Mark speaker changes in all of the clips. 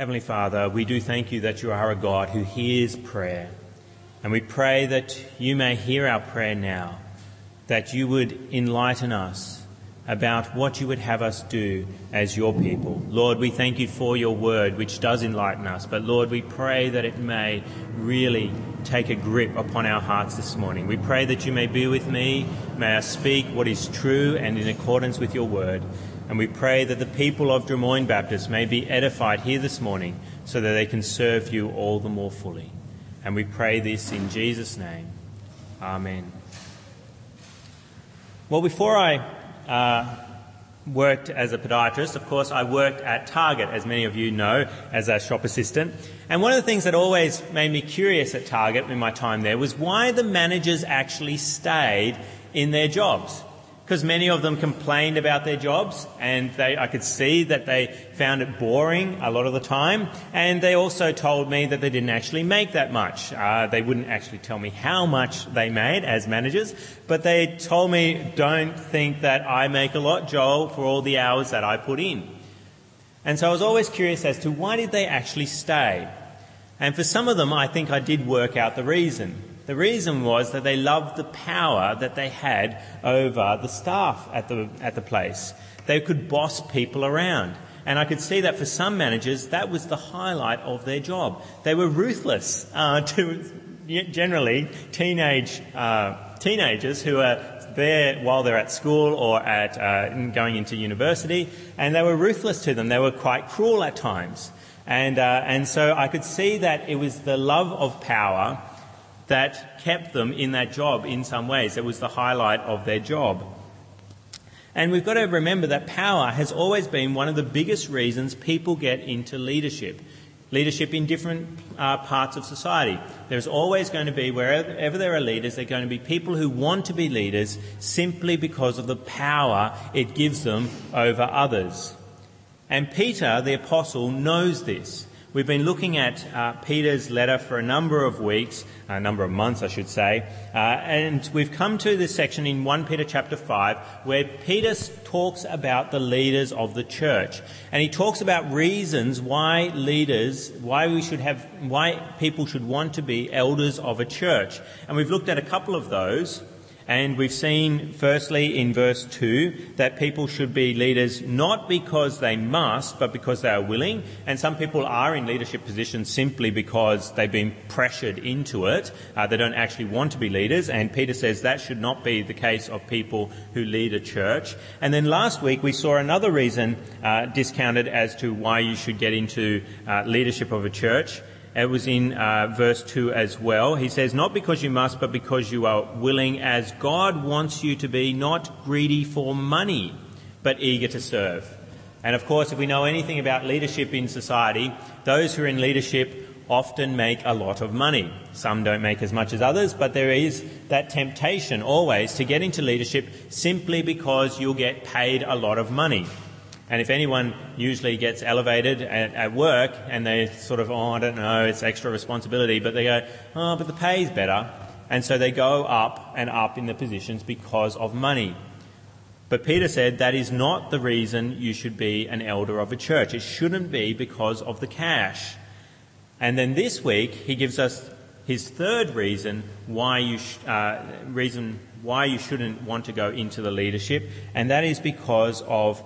Speaker 1: Heavenly Father, we do thank you that you are a God who hears prayer. And we pray that you may hear our prayer now, that you would enlighten us about what you would have us do as your people. Lord, we thank you for your word, which does enlighten us. But Lord, we pray that it may really take a grip upon our hearts this morning. We pray that you may be with me, may I speak what is true and in accordance with your word. And we pray that the people of Drummoyne Baptist may be edified here this morning so that they can serve you all the more fully. And we pray this in Jesus' name. Amen. Well, before I uh, worked as a podiatrist, of course, I worked at Target, as many of you know, as a shop assistant. And one of the things that always made me curious at Target in my time there was why the managers actually stayed in their jobs because many of them complained about their jobs and they, I could see that they found it boring a lot of the time and they also told me that they didn't actually make that much. Uh, they wouldn't actually tell me how much they made as managers, but they told me don't think that I make a lot, Joel, for all the hours that I put in. And so I was always curious as to why did they actually stay? And for some of them, I think I did work out the reason. The reason was that they loved the power that they had over the staff at the, at the place. They could boss people around. And I could see that for some managers, that was the highlight of their job. They were ruthless uh, to generally teenage uh, teenagers who are there while they're at school or at uh, going into university, and they were ruthless to them. They were quite cruel at times, and uh, and so I could see that it was the love of power that kept them in that job in some ways. It was the highlight of their job. And we've got to remember that power has always been one of the biggest reasons people get into leadership. Leadership in different uh, parts of society. There's always going to be, wherever there are leaders, there are going to be people who want to be leaders simply because of the power it gives them over others. And Peter, the apostle, knows this. We've been looking at uh, Peter's letter for a number of weeks, a number of months, I should say, uh, and we've come to this section in 1 Peter chapter 5 where Peter talks about the leaders of the church. And he talks about reasons why leaders, why we should have, why people should want to be elders of a church. And we've looked at a couple of those. And we've seen, firstly, in verse 2, that people should be leaders not because they must, but because they are willing. And some people are in leadership positions simply because they've been pressured into it. Uh, they don't actually want to be leaders. And Peter says that should not be the case of people who lead a church. And then last week we saw another reason uh, discounted as to why you should get into uh, leadership of a church. It was in uh, verse 2 as well. He says, Not because you must, but because you are willing, as God wants you to be, not greedy for money, but eager to serve. And of course, if we know anything about leadership in society, those who are in leadership often make a lot of money. Some don't make as much as others, but there is that temptation always to get into leadership simply because you'll get paid a lot of money. And if anyone usually gets elevated at, at, work and they sort of, oh, I don't know, it's extra responsibility, but they go, oh, but the pay's better. And so they go up and up in the positions because of money. But Peter said that is not the reason you should be an elder of a church. It shouldn't be because of the cash. And then this week he gives us his third reason why you sh- uh, reason why you shouldn't want to go into the leadership, and that is because of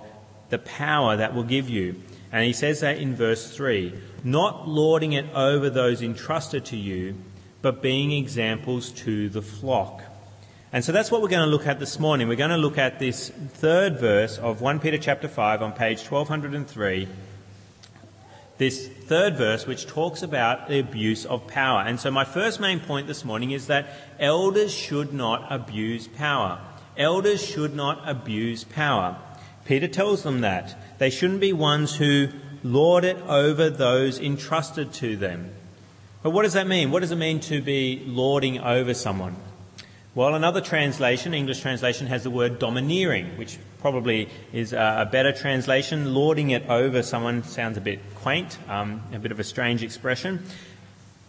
Speaker 1: the power that will give you. And he says that in verse 3 not lording it over those entrusted to you, but being examples to the flock. And so that's what we're going to look at this morning. We're going to look at this third verse of 1 Peter chapter 5 on page 1203. This third verse, which talks about the abuse of power. And so, my first main point this morning is that elders should not abuse power. Elders should not abuse power. Peter tells them that. They shouldn't be ones who lord it over those entrusted to them. But what does that mean? What does it mean to be lording over someone? Well, another translation, English translation, has the word domineering, which probably is a better translation. Lording it over someone sounds a bit quaint, um, a bit of a strange expression.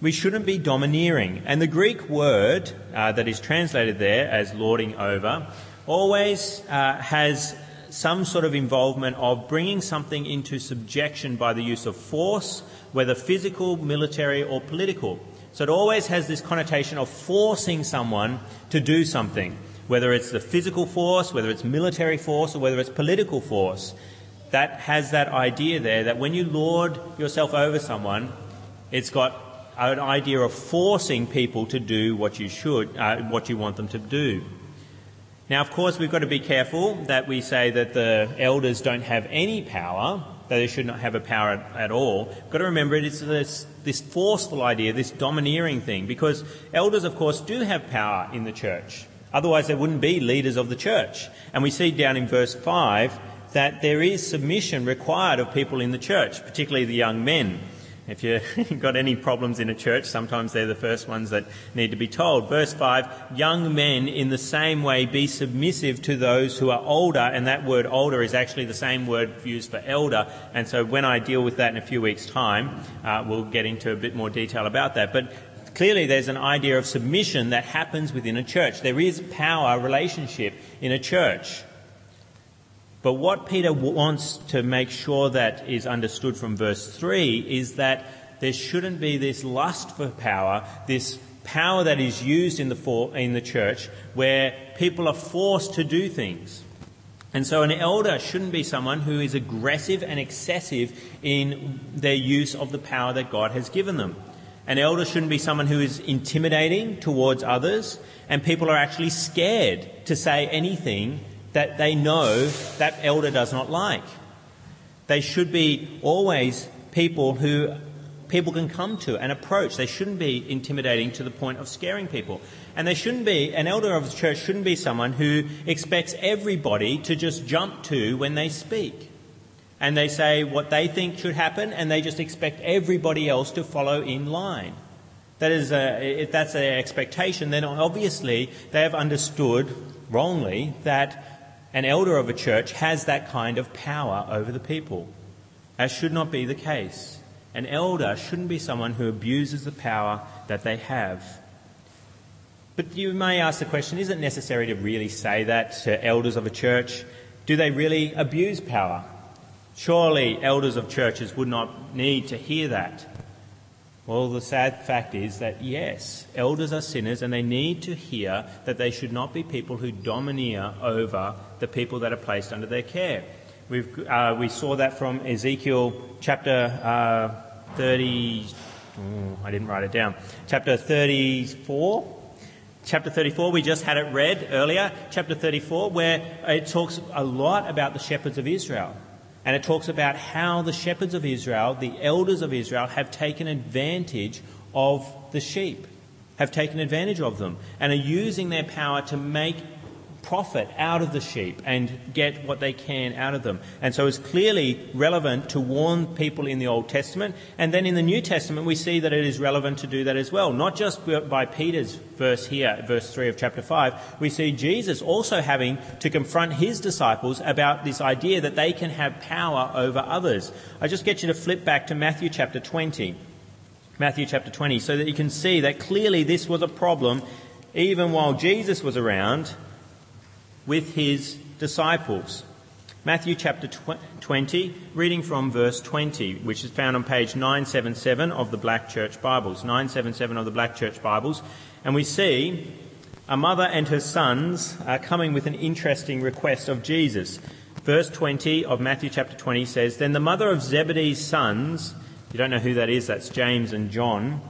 Speaker 1: We shouldn't be domineering. And the Greek word uh, that is translated there as lording over always uh, has some sort of involvement of bringing something into subjection by the use of force, whether physical, military, or political. So it always has this connotation of forcing someone to do something, whether it's the physical force, whether it's military force, or whether it's political force. That has that idea there that when you lord yourself over someone, it's got an idea of forcing people to do what you should, uh, what you want them to do. Now, of course, we've got to be careful that we say that the elders don't have any power, that they should not have a power at, at all. We've got to remember it's this, this forceful idea, this domineering thing, because elders, of course, do have power in the church. Otherwise, there wouldn't be leaders of the church. And we see down in verse 5 that there is submission required of people in the church, particularly the young men. If you've got any problems in a church, sometimes they're the first ones that need to be told. Verse 5 Young men, in the same way, be submissive to those who are older, and that word older is actually the same word used for elder. And so when I deal with that in a few weeks' time, uh, we'll get into a bit more detail about that. But clearly, there's an idea of submission that happens within a church. There is power relationship in a church. But what Peter wants to make sure that is understood from verse 3 is that there shouldn't be this lust for power, this power that is used in the, for, in the church where people are forced to do things. And so an elder shouldn't be someone who is aggressive and excessive in their use of the power that God has given them. An elder shouldn't be someone who is intimidating towards others and people are actually scared to say anything that they know that elder does not like. They should be always people who people can come to and approach. They shouldn't be intimidating to the point of scaring people. And they shouldn't be, an elder of the church shouldn't be someone who expects everybody to just jump to when they speak. And they say what they think should happen and they just expect everybody else to follow in line. That is, a, if that's their expectation, then obviously they have understood wrongly that an elder of a church has that kind of power over the people. That should not be the case. An elder shouldn't be someone who abuses the power that they have. But you may ask the question is it necessary to really say that to elders of a church? Do they really abuse power? Surely elders of churches would not need to hear that. Well, the sad fact is that yes, elders are sinners and they need to hear that they should not be people who domineer over the people that are placed under their care. We've, uh, we saw that from Ezekiel chapter uh, 30. Oh, I didn't write it down. Chapter 34. Chapter 34, we just had it read earlier. Chapter 34, where it talks a lot about the shepherds of Israel. And it talks about how the shepherds of Israel, the elders of Israel, have taken advantage of the sheep, have taken advantage of them, and are using their power to make profit out of the sheep and get what they can out of them. And so it's clearly relevant to warn people in the Old Testament. And then in the New Testament, we see that it is relevant to do that as well. Not just by Peter's verse here, verse 3 of chapter 5. We see Jesus also having to confront his disciples about this idea that they can have power over others. I just get you to flip back to Matthew chapter 20. Matthew chapter 20, so that you can see that clearly this was a problem even while Jesus was around with his disciples. Matthew chapter 20, reading from verse 20, which is found on page 977 of the Black Church Bibles. 977 of the Black Church Bibles. And we see a mother and her sons are coming with an interesting request of Jesus. Verse 20 of Matthew chapter 20 says, Then the mother of Zebedee's sons, you don't know who that is, that's James and John,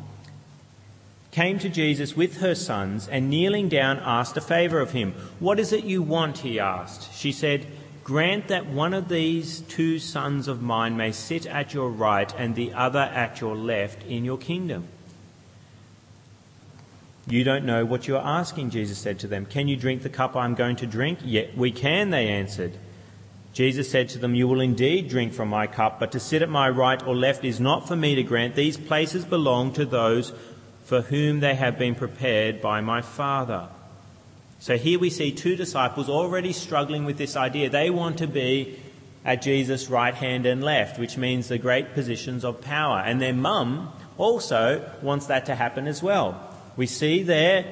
Speaker 1: came to Jesus with her sons and kneeling down asked a favour of him. What is it you want? he asked. She said, Grant that one of these two sons of mine may sit at your right and the other at your left in your kingdom. You don't know what you are asking, Jesus said to them. Can you drink the cup I'm going to drink? Yet we can, they answered. Jesus said to them, You will indeed drink from my cup, but to sit at my right or left is not for me to grant. These places belong to those for whom they have been prepared by my Father. So here we see two disciples already struggling with this idea. They want to be at Jesus' right hand and left, which means the great positions of power. And their mum also wants that to happen as well. We see there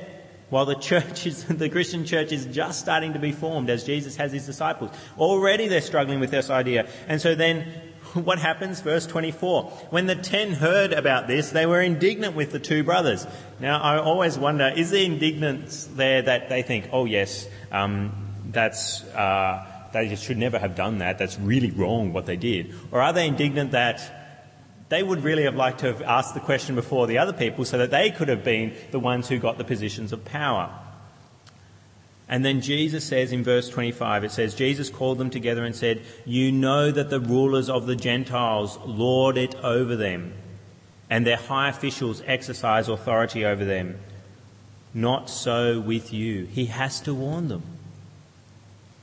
Speaker 1: while the church is, the Christian church is just starting to be formed as Jesus has his disciples. Already they're struggling with this idea. And so then what happens? Verse 24. When the ten heard about this, they were indignant with the two brothers. Now, I always wonder, is the indignance there that they think, oh yes, um, that's, uh, they should never have done that, that's really wrong what they did? Or are they indignant that they would really have liked to have asked the question before the other people so that they could have been the ones who got the positions of power? And then Jesus says in verse 25, it says, Jesus called them together and said, You know that the rulers of the Gentiles lord it over them, and their high officials exercise authority over them. Not so with you. He has to warn them.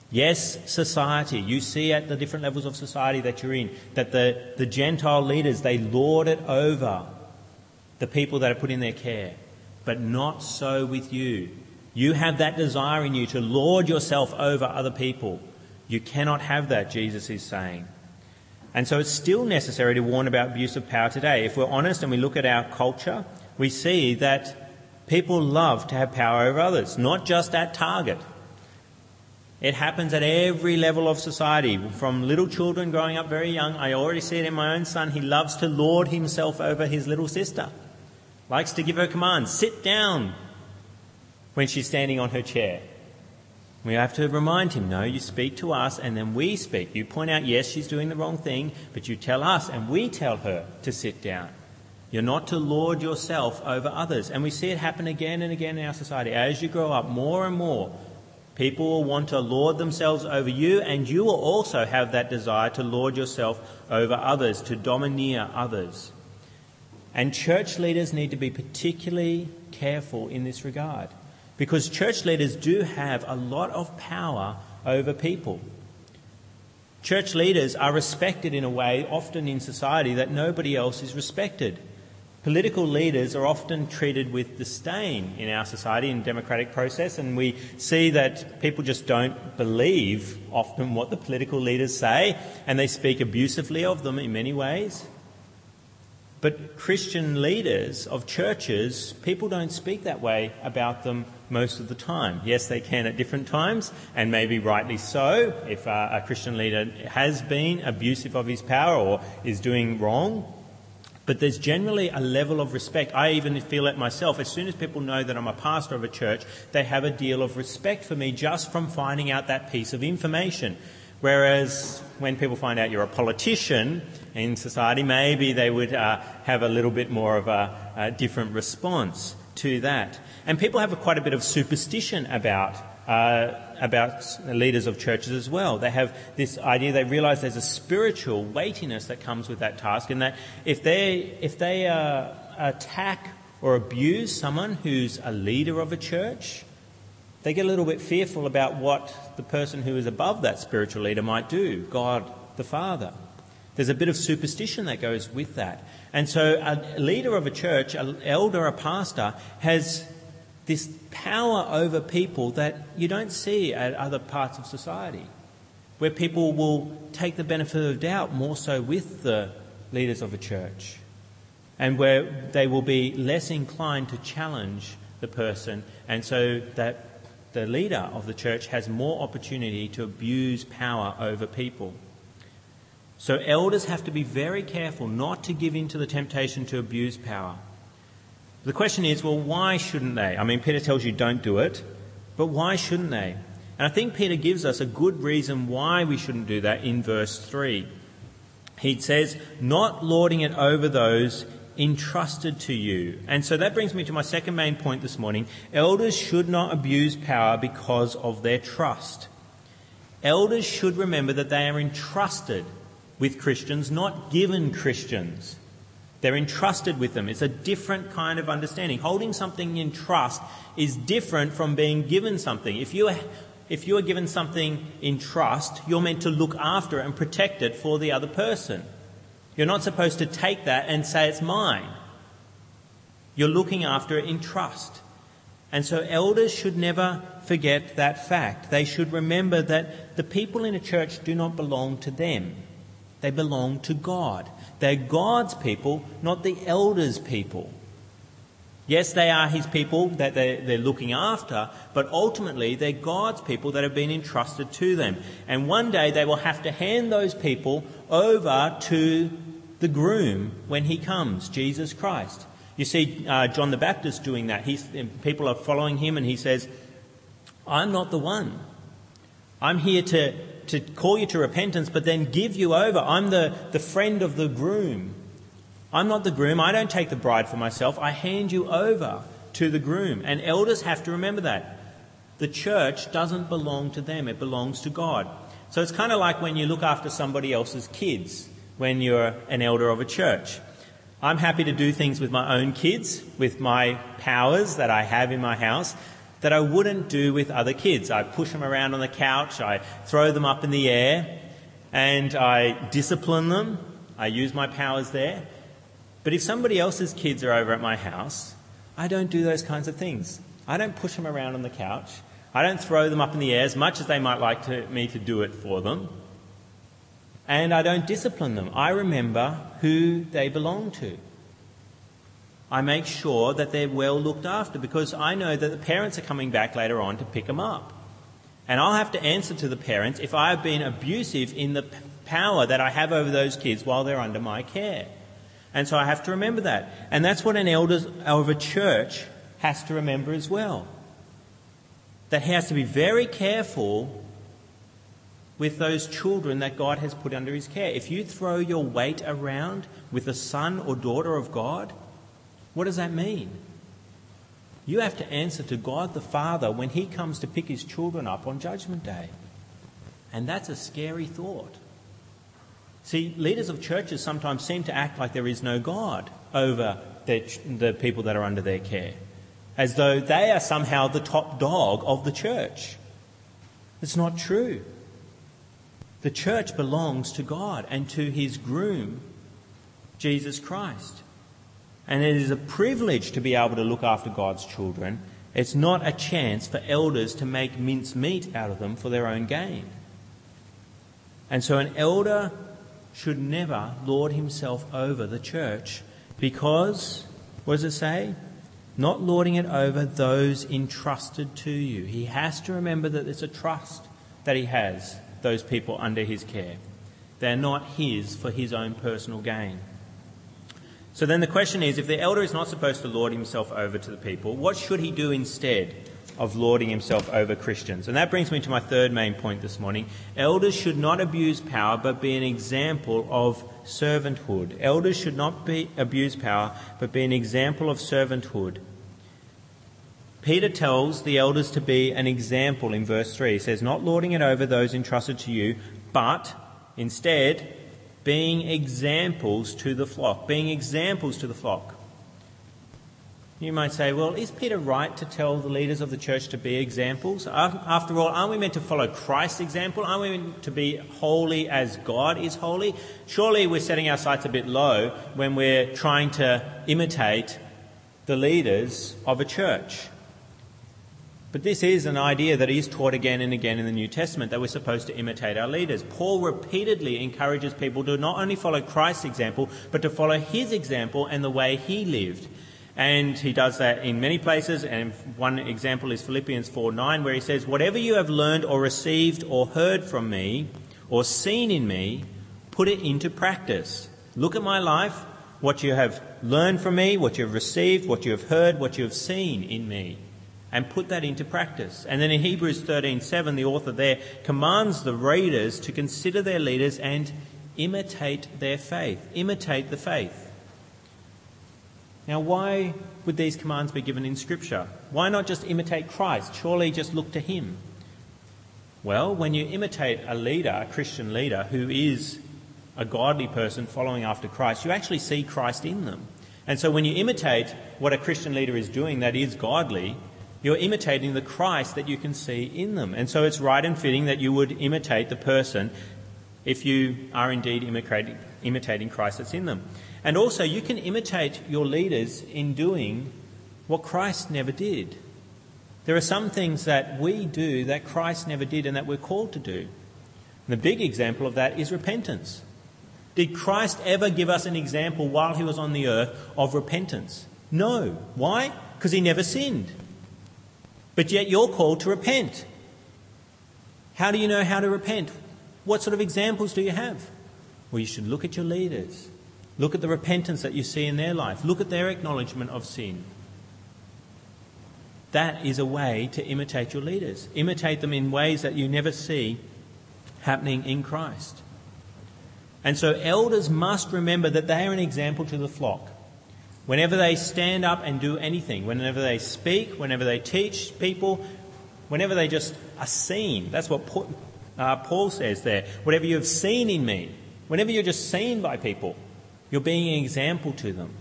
Speaker 1: Yes, society. You see at the different levels of society that you're in that the, the Gentile leaders, they lord it over the people that are put in their care. But not so with you. You have that desire in you to lord yourself over other people. You cannot have that, Jesus is saying. And so it's still necessary to warn about abuse of power today. If we're honest and we look at our culture, we see that people love to have power over others, not just at Target. It happens at every level of society, from little children growing up very young. I already see it in my own son. He loves to lord himself over his little sister, likes to give her commands. Sit down, when she's standing on her chair. We have to remind him, no, you speak to us and then we speak. You point out, yes, she's doing the wrong thing, but you tell us and we tell her to sit down. You're not to lord yourself over others. And we see it happen again and again in our society. As you grow up, more and more, people will want to lord themselves over you, and you will also have that desire to lord yourself over others, to domineer others. And church leaders need to be particularly careful in this regard. Because church leaders do have a lot of power over people. Church leaders are respected in a way, often in society, that nobody else is respected. Political leaders are often treated with disdain in our society in democratic process, and we see that people just don't believe often what the political leaders say, and they speak abusively of them in many ways. But Christian leaders of churches, people don't speak that way about them most of the time. Yes, they can at different times, and maybe rightly so, if a Christian leader has been abusive of his power or is doing wrong. But there's generally a level of respect. I even feel it myself. As soon as people know that I'm a pastor of a church, they have a deal of respect for me just from finding out that piece of information. Whereas when people find out you're a politician in society, maybe they would uh, have a little bit more of a, a, different response to that. And people have a, quite a bit of superstition about uh, about leaders of churches as well. They have this idea. They realise there's a spiritual weightiness that comes with that task, and that if they if they uh, attack or abuse someone who's a leader of a church, they get a little bit fearful about what the person who is above that spiritual leader might do, God the Father. There's a bit of superstition that goes with that. And so a leader of a church, an elder, a pastor, has this power over people that you don't see at other parts of society, where people will take the benefit of doubt more so with the leaders of a church, and where they will be less inclined to challenge the person, and so that the leader of the church has more opportunity to abuse power over people. So elders have to be very careful not to give in to the temptation to abuse power. The question is, well, why shouldn't they? I mean, Peter tells you don't do it, but why shouldn't they? And I think Peter gives us a good reason why we shouldn't do that in verse 3. He says, not lording it over those entrusted to you. And so that brings me to my second main point this morning. Elders should not abuse power because of their trust. Elders should remember that they are entrusted with Christians, not given Christians. They're entrusted with them. It's a different kind of understanding. Holding something in trust is different from being given something. If you if you are given something in trust, you're meant to look after and protect it for the other person. You're not supposed to take that and say it's mine. You're looking after it in trust. And so elders should never forget that fact. They should remember that the people in a church do not belong to them. They belong to God. They're God's people, not the elders' people. Yes, they are his people that they're, looking after, but ultimately they're God's people that have been entrusted to them. And one day they will have to hand those people over to the groom when he comes, Jesus Christ. You see uh, John the Baptist doing that. He's, people are following him and he says, I'm not the one. I'm here to, to call you to repentance, but then give you over. I'm the, the friend of the groom. I'm not the groom. I don't take the bride for myself. I hand you over to the groom. And elders have to remember that. The church doesn't belong to them, it belongs to God. So it's kind of like when you look after somebody else's kids when you're an elder of a church. I'm happy to do things with my own kids, with my powers that I have in my house, that I wouldn't do with other kids. I push them around on the couch, I throw them up in the air, and I discipline them. I use my powers there. But if somebody else's kids are over at my house, I don't do those kinds of things. I don't push them around on the couch. I don't throw them up in the air as much as they might like to, me to do it for them. And I don't discipline them. I remember who they belong to. I make sure that they're well looked after because I know that the parents are coming back later on to pick them up. And I'll have to answer to the parents if I have been abusive in the power that I have over those kids while they're under my care. And so I have to remember that. And that's what an elder of a church has to remember as well. That he has to be very careful with those children that God has put under his care. If you throw your weight around with a son or daughter of God, what does that mean? You have to answer to God the Father when he comes to pick his children up on Judgment Day. And that's a scary thought. See, leaders of churches sometimes seem to act like there is no God over the people that are under their care, as though they are somehow the top dog of the church. It's not true. The church belongs to God and to his groom, Jesus Christ. And it is a privilege to be able to look after God's children. It's not a chance for elders to make mincemeat out of them for their own gain. And so an elder should never lord himself over the church because, what does it say? Not lording it over those entrusted to you. He has to remember that it's a trust that he has, those people under his care. They're not his for his own personal gain. So then the question is if the elder is not supposed to lord himself over to the people, what should he do instead? of lording himself over Christians. And that brings me to my third main point this morning. Elders should not abuse power, but be an example of servanthood. Elders should not be, abuse power, but be an example of servanthood. Peter tells the elders to be an example in verse 3. He says, Not lording it over those entrusted to you, but instead being examples to the flock. Being examples to the flock. You might say, well, is Peter right to tell the leaders of the church to be examples? After all, aren't we meant to follow Christ's example? Aren't we meant to be holy as God is holy? Surely we're setting our sights a bit low when we're trying to imitate the leaders of a church. But this is an idea that is taught again and again in the New Testament that we're supposed to imitate our leaders. Paul repeatedly encourages people to not only follow Christ's example, but to follow his example and the way he lived. And he does that in many places. And one example is Philippians 4 9, where he says, Whatever you have learned or received or heard from me or seen in me, put it into practice. Look at my life, what you have learned from me, what you have received, what you have heard, what you have seen in me, and put that into practice. And then in Hebrews 13:7, the author there commands the readers to consider their leaders and imitate their faith. Imitate the faith. Now, why would these commands be given in Scripture? Why not just imitate Christ? Surely just look to Him. Well, when you imitate a leader, a Christian leader, who is a godly person following after Christ, you actually see Christ in them. And so when you imitate what a Christian leader is doing that is godly, you're imitating the Christ that you can see in them. And so it's right and fitting that you would imitate the person if you are indeed imitating, Christ that's in them. And also, you can imitate your leaders in doing what Christ never did. There are some things that we do that Christ never did and that we're called to do. And the big example of that is repentance. Did Christ ever give us an example while he was on the earth of repentance? No. Why? Because he never sinned. But yet you're called to repent. How do you know how to repent? What sort of examples do you have? Well, you should look at your leaders. Look at the repentance that you see in their life. Look at their acknowledgement of sin. That is a way to imitate your leaders. Imitate them in ways that you never see happening in Christ. And so elders must remember that they are an example to the flock. Whenever they stand up and do anything, whenever they speak, whenever they teach people, whenever they just are seen, that's what uh, Paul says there. Whatever you have seen in me, whenever you're just seen by people, you're being an example to them.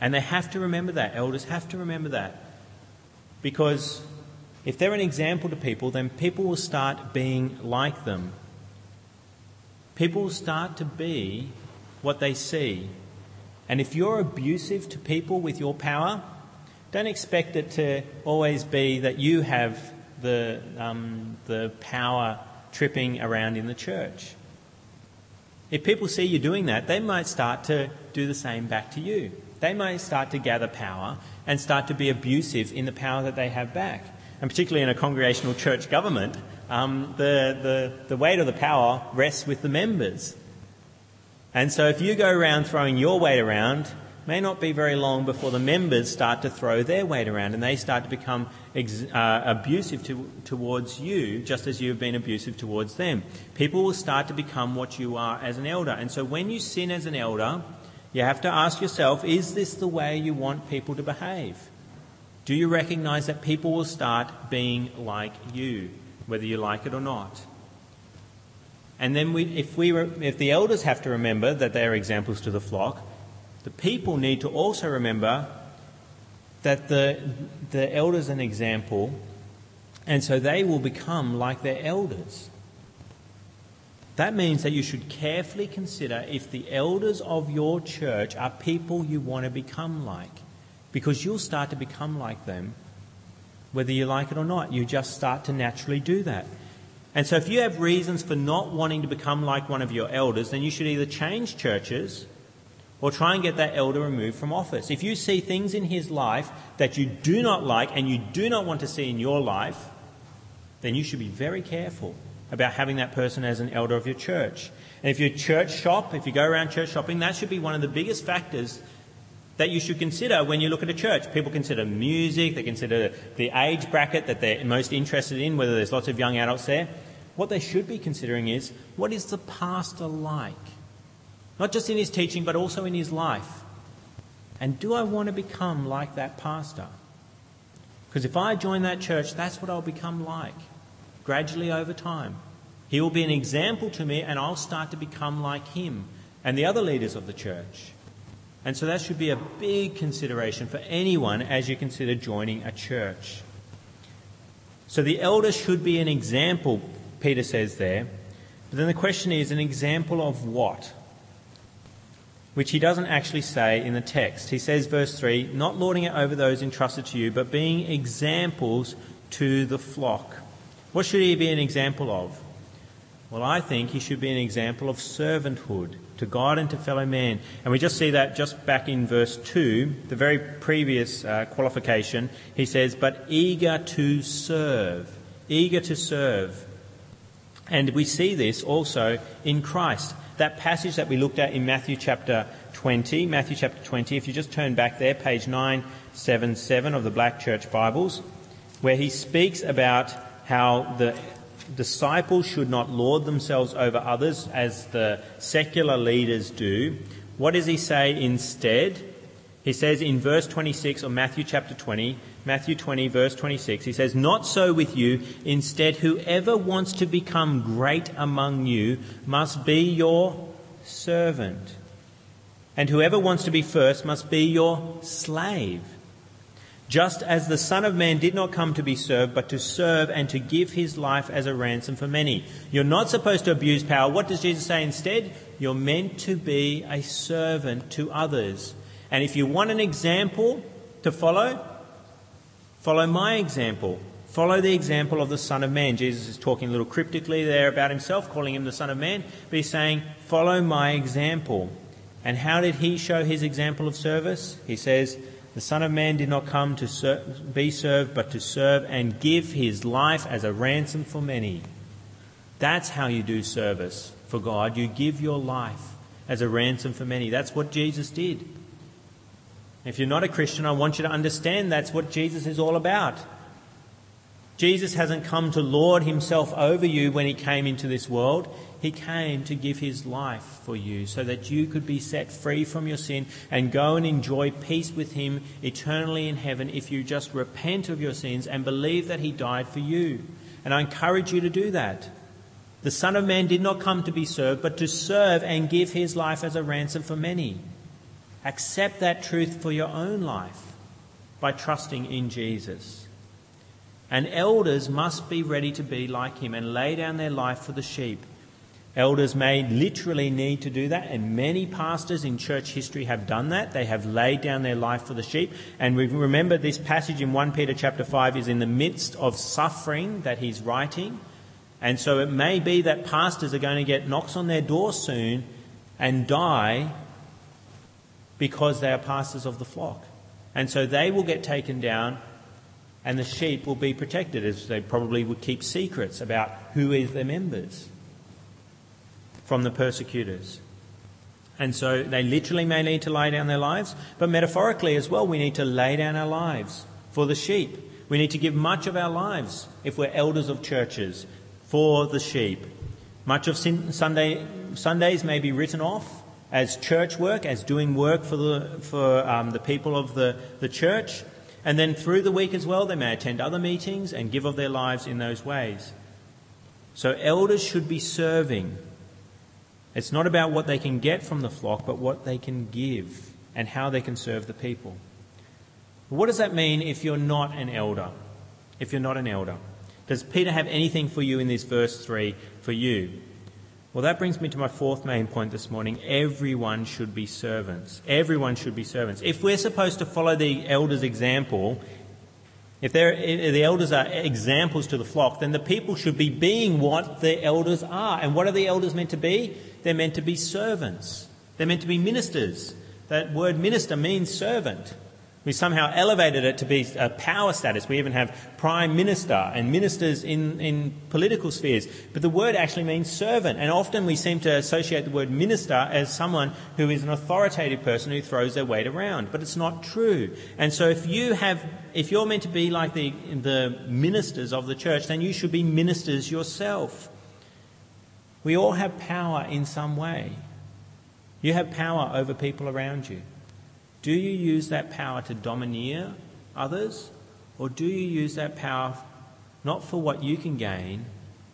Speaker 1: And they have to remember that. Elders have to remember that. Because if they're an example to people, then people will start being like them. People will start to be what they see. And if you're abusive to people with your power, don't expect it to always be that you have the, um, the power tripping around in the church. If people see you doing that, they might start to do the same back to you. They might start to gather power and start to be abusive in the power that they have back. And particularly in a congregational church government, um, the, the, the weight of the power rests with the members. And so if you go around throwing your weight around, may not be very long before the members start to throw their weight around and they start to become ex- uh, abusive to, towards you just as you've been abusive towards them. People will start to become what you are as an elder. And so when you sin as an elder, you have to ask yourself, is this the way you want people to behave? Do you recognize that people will start being like you, whether you like it or not? And then we, if, we, if the elders have to remember that they are examples to the flock, the people need to also remember that the, the elders an example, and so they will become like their elders. That means that you should carefully consider if the elders of your church are people you want to become like, because you'll start to become like them, whether you like it or not. You just start to naturally do that. And so, if you have reasons for not wanting to become like one of your elders, then you should either change churches or try and get that elder removed from office. If you see things in his life that you do not like and you do not want to see in your life, then you should be very careful about having that person as an elder of your church. And if you church shop, if you go around church shopping, that should be one of the biggest factors that you should consider when you look at a church. People consider music, they consider the age bracket that they're most interested in, whether there's lots of young adults there. What they should be considering is what is the pastor like? Not just in his teaching, but also in his life. And do I want to become like that pastor? Because if I join that church, that's what I'll become like, gradually over time. He will be an example to me, and I'll start to become like him and the other leaders of the church. And so that should be a big consideration for anyone as you consider joining a church. So the elder should be an example, Peter says there. But then the question is an example of what? which he doesn't actually say in the text. He says, verse 3, not lording it over those entrusted to you, but being examples to the flock. What should he be an example of? Well, I think he should be an example of servanthood to God and to fellow men. And we just see that just back in verse 2, the very previous uh, qualification. He says, but eager to serve. Eager to serve. And we see this also in Christ that passage that we looked at in Matthew chapter 20, Matthew chapter 20, if you just turn back there, page 977 of the Black Church Bibles, where he speaks about how the disciples should not lord themselves over others as the secular leaders do. What does he say instead? He says in verse 26 of Matthew chapter 20, Matthew 20, verse 26, he says, Not so with you. Instead, whoever wants to become great among you must be your servant. And whoever wants to be first must be your slave. Just as the Son of Man did not come to be served, but to serve and to give his life as a ransom for many. You're not supposed to abuse power. What does Jesus say instead? You're meant to be a servant to others. And if you want an example to follow, Follow my example. Follow the example of the Son of Man. Jesus is talking a little cryptically there about himself, calling him the Son of Man, but he's saying, Follow my example. And how did he show his example of service? He says, The Son of Man did not come to serve, be served, but to serve and give his life as a ransom for many. That's how you do service for God. You give your life as a ransom for many. That's what Jesus did. If you're not a Christian, I want you to understand that's what Jesus is all about. Jesus hasn't come to lord himself over you when he came into this world. He came to give his life for you so that you could be set free from your sin and go and enjoy peace with him eternally in heaven if you just repent of your sins and believe that he died for you. And I encourage you to do that. The Son of Man did not come to be served, but to serve and give his life as a ransom for many. Accept that truth for your own life by trusting in Jesus. And elders must be ready to be like him and lay down their life for the sheep. Elders may literally need to do that, and many pastors in church history have done that. They have laid down their life for the sheep. And we remember this passage in 1 Peter chapter 5 is in the midst of suffering that he's writing. And so it may be that pastors are going to get knocks on their door soon and die because they are pastors of the flock. And so they will get taken down and the sheep will be protected as they probably would keep secrets about who is their members from the persecutors. And so they literally may need to lay down their lives, but metaphorically as well, we need to lay down our lives for the sheep. We need to give much of our lives, if we're elders of churches, for the sheep. Much of Sunday, Sundays may be written off as church work, as doing work for the, for, um, the people of the, the church. And then through the week as well, they may attend other meetings and give of their lives in those ways. So elders should be serving. It's not about what they can get from the flock, but what they can give and how they can serve the people. What does that mean if you're not an elder? If you're not an elder? Does Peter have anything for you in this verse 3 for you? Well, that brings me to my fourth main point this morning. Everyone should be servants. Everyone should be servants. If we're supposed to follow the elders' example, if, if the elders are examples to the flock, then the people should be being what the elders are. And what are the elders meant to be? They're meant to be servants. They're meant to be ministers. That word minister means servant. We somehow elevated it to be a power status. We even have prime minister and ministers in, in political spheres. But the word actually means servant. And often we seem to associate the word minister as someone who is an authoritative person who throws their weight around. But it's not true. And so if you have, if you're meant to be like the, the ministers of the church, then you should be ministers yourself. We all have power in some way. You have power over people around you. Do you use that power to domineer others? Or do you use that power not for what you can gain,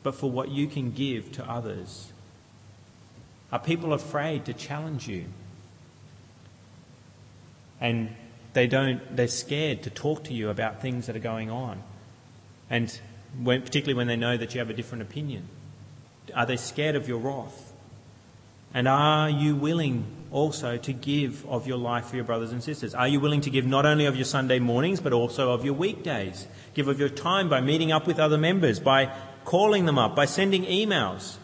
Speaker 1: but for what you can give to others? Are people afraid to challenge you? And they don't, they're scared to talk to you about things that are going on. And when, particularly when they know that you have a different opinion. Are they scared of your wrath? And are you willing also to give of your life for your brothers and sisters? Are you willing to give not only of your Sunday mornings, but also of your weekdays? Give of your time by meeting up with other members, by calling them up, by sending emails.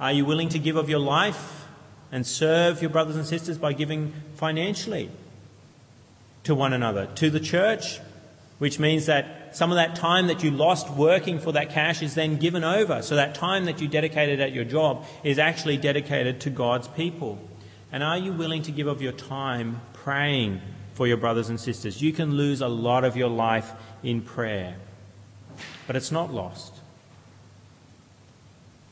Speaker 1: Are you willing to give of your life and serve your brothers and sisters by giving financially to one another, to the church, which means that some of that time that you lost working for that cash is then given over. So that time that you dedicated at your job is actually dedicated to God's people. And are you willing to give of your time praying for your brothers and sisters? You can lose a lot of your life in prayer, but it's not lost.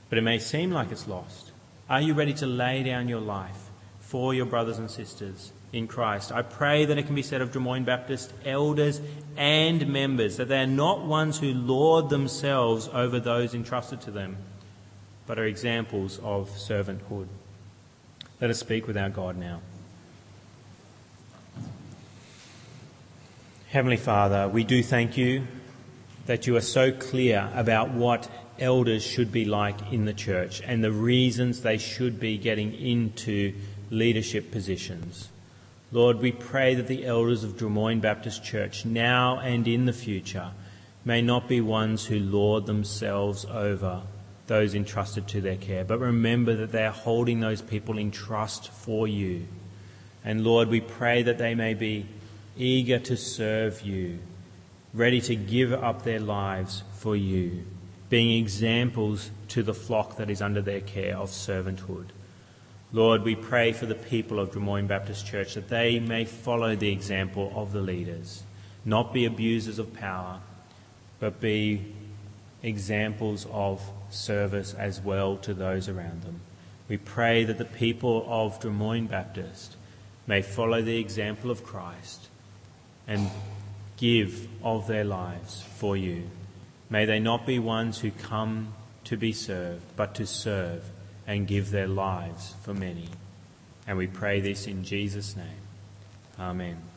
Speaker 1: But it may seem like it's lost. Are you ready to lay down your life for your brothers and sisters in Christ. I pray that it can be said of Drummoyne Baptist elders and members that they are not ones who lord themselves over those entrusted to them, but are examples of servanthood. Let us speak with our God now. Heavenly Father, we do thank you that you are so clear about what elders should be like in the church and the reasons they should be getting into leadership positions. Lord, we pray that the elders of Drummoyne Baptist Church, now and in the future, may not be ones who lord themselves over those entrusted to their care, but remember that they are holding those people in trust for you. And Lord, we pray that they may be eager to serve you, ready to give up their lives for you, being examples to the flock that is under their care of servanthood. Lord, we pray for the people of Drummoyne Baptist Church that they may follow the example of the leaders, not be abusers of power, but be examples of service as well to those around them. We pray that the people of Drummoyne Baptist may follow the example of Christ and give of their lives for you. May they not be ones who come to be served, but to serve and give their lives for many. And we pray this in Jesus' name. Amen.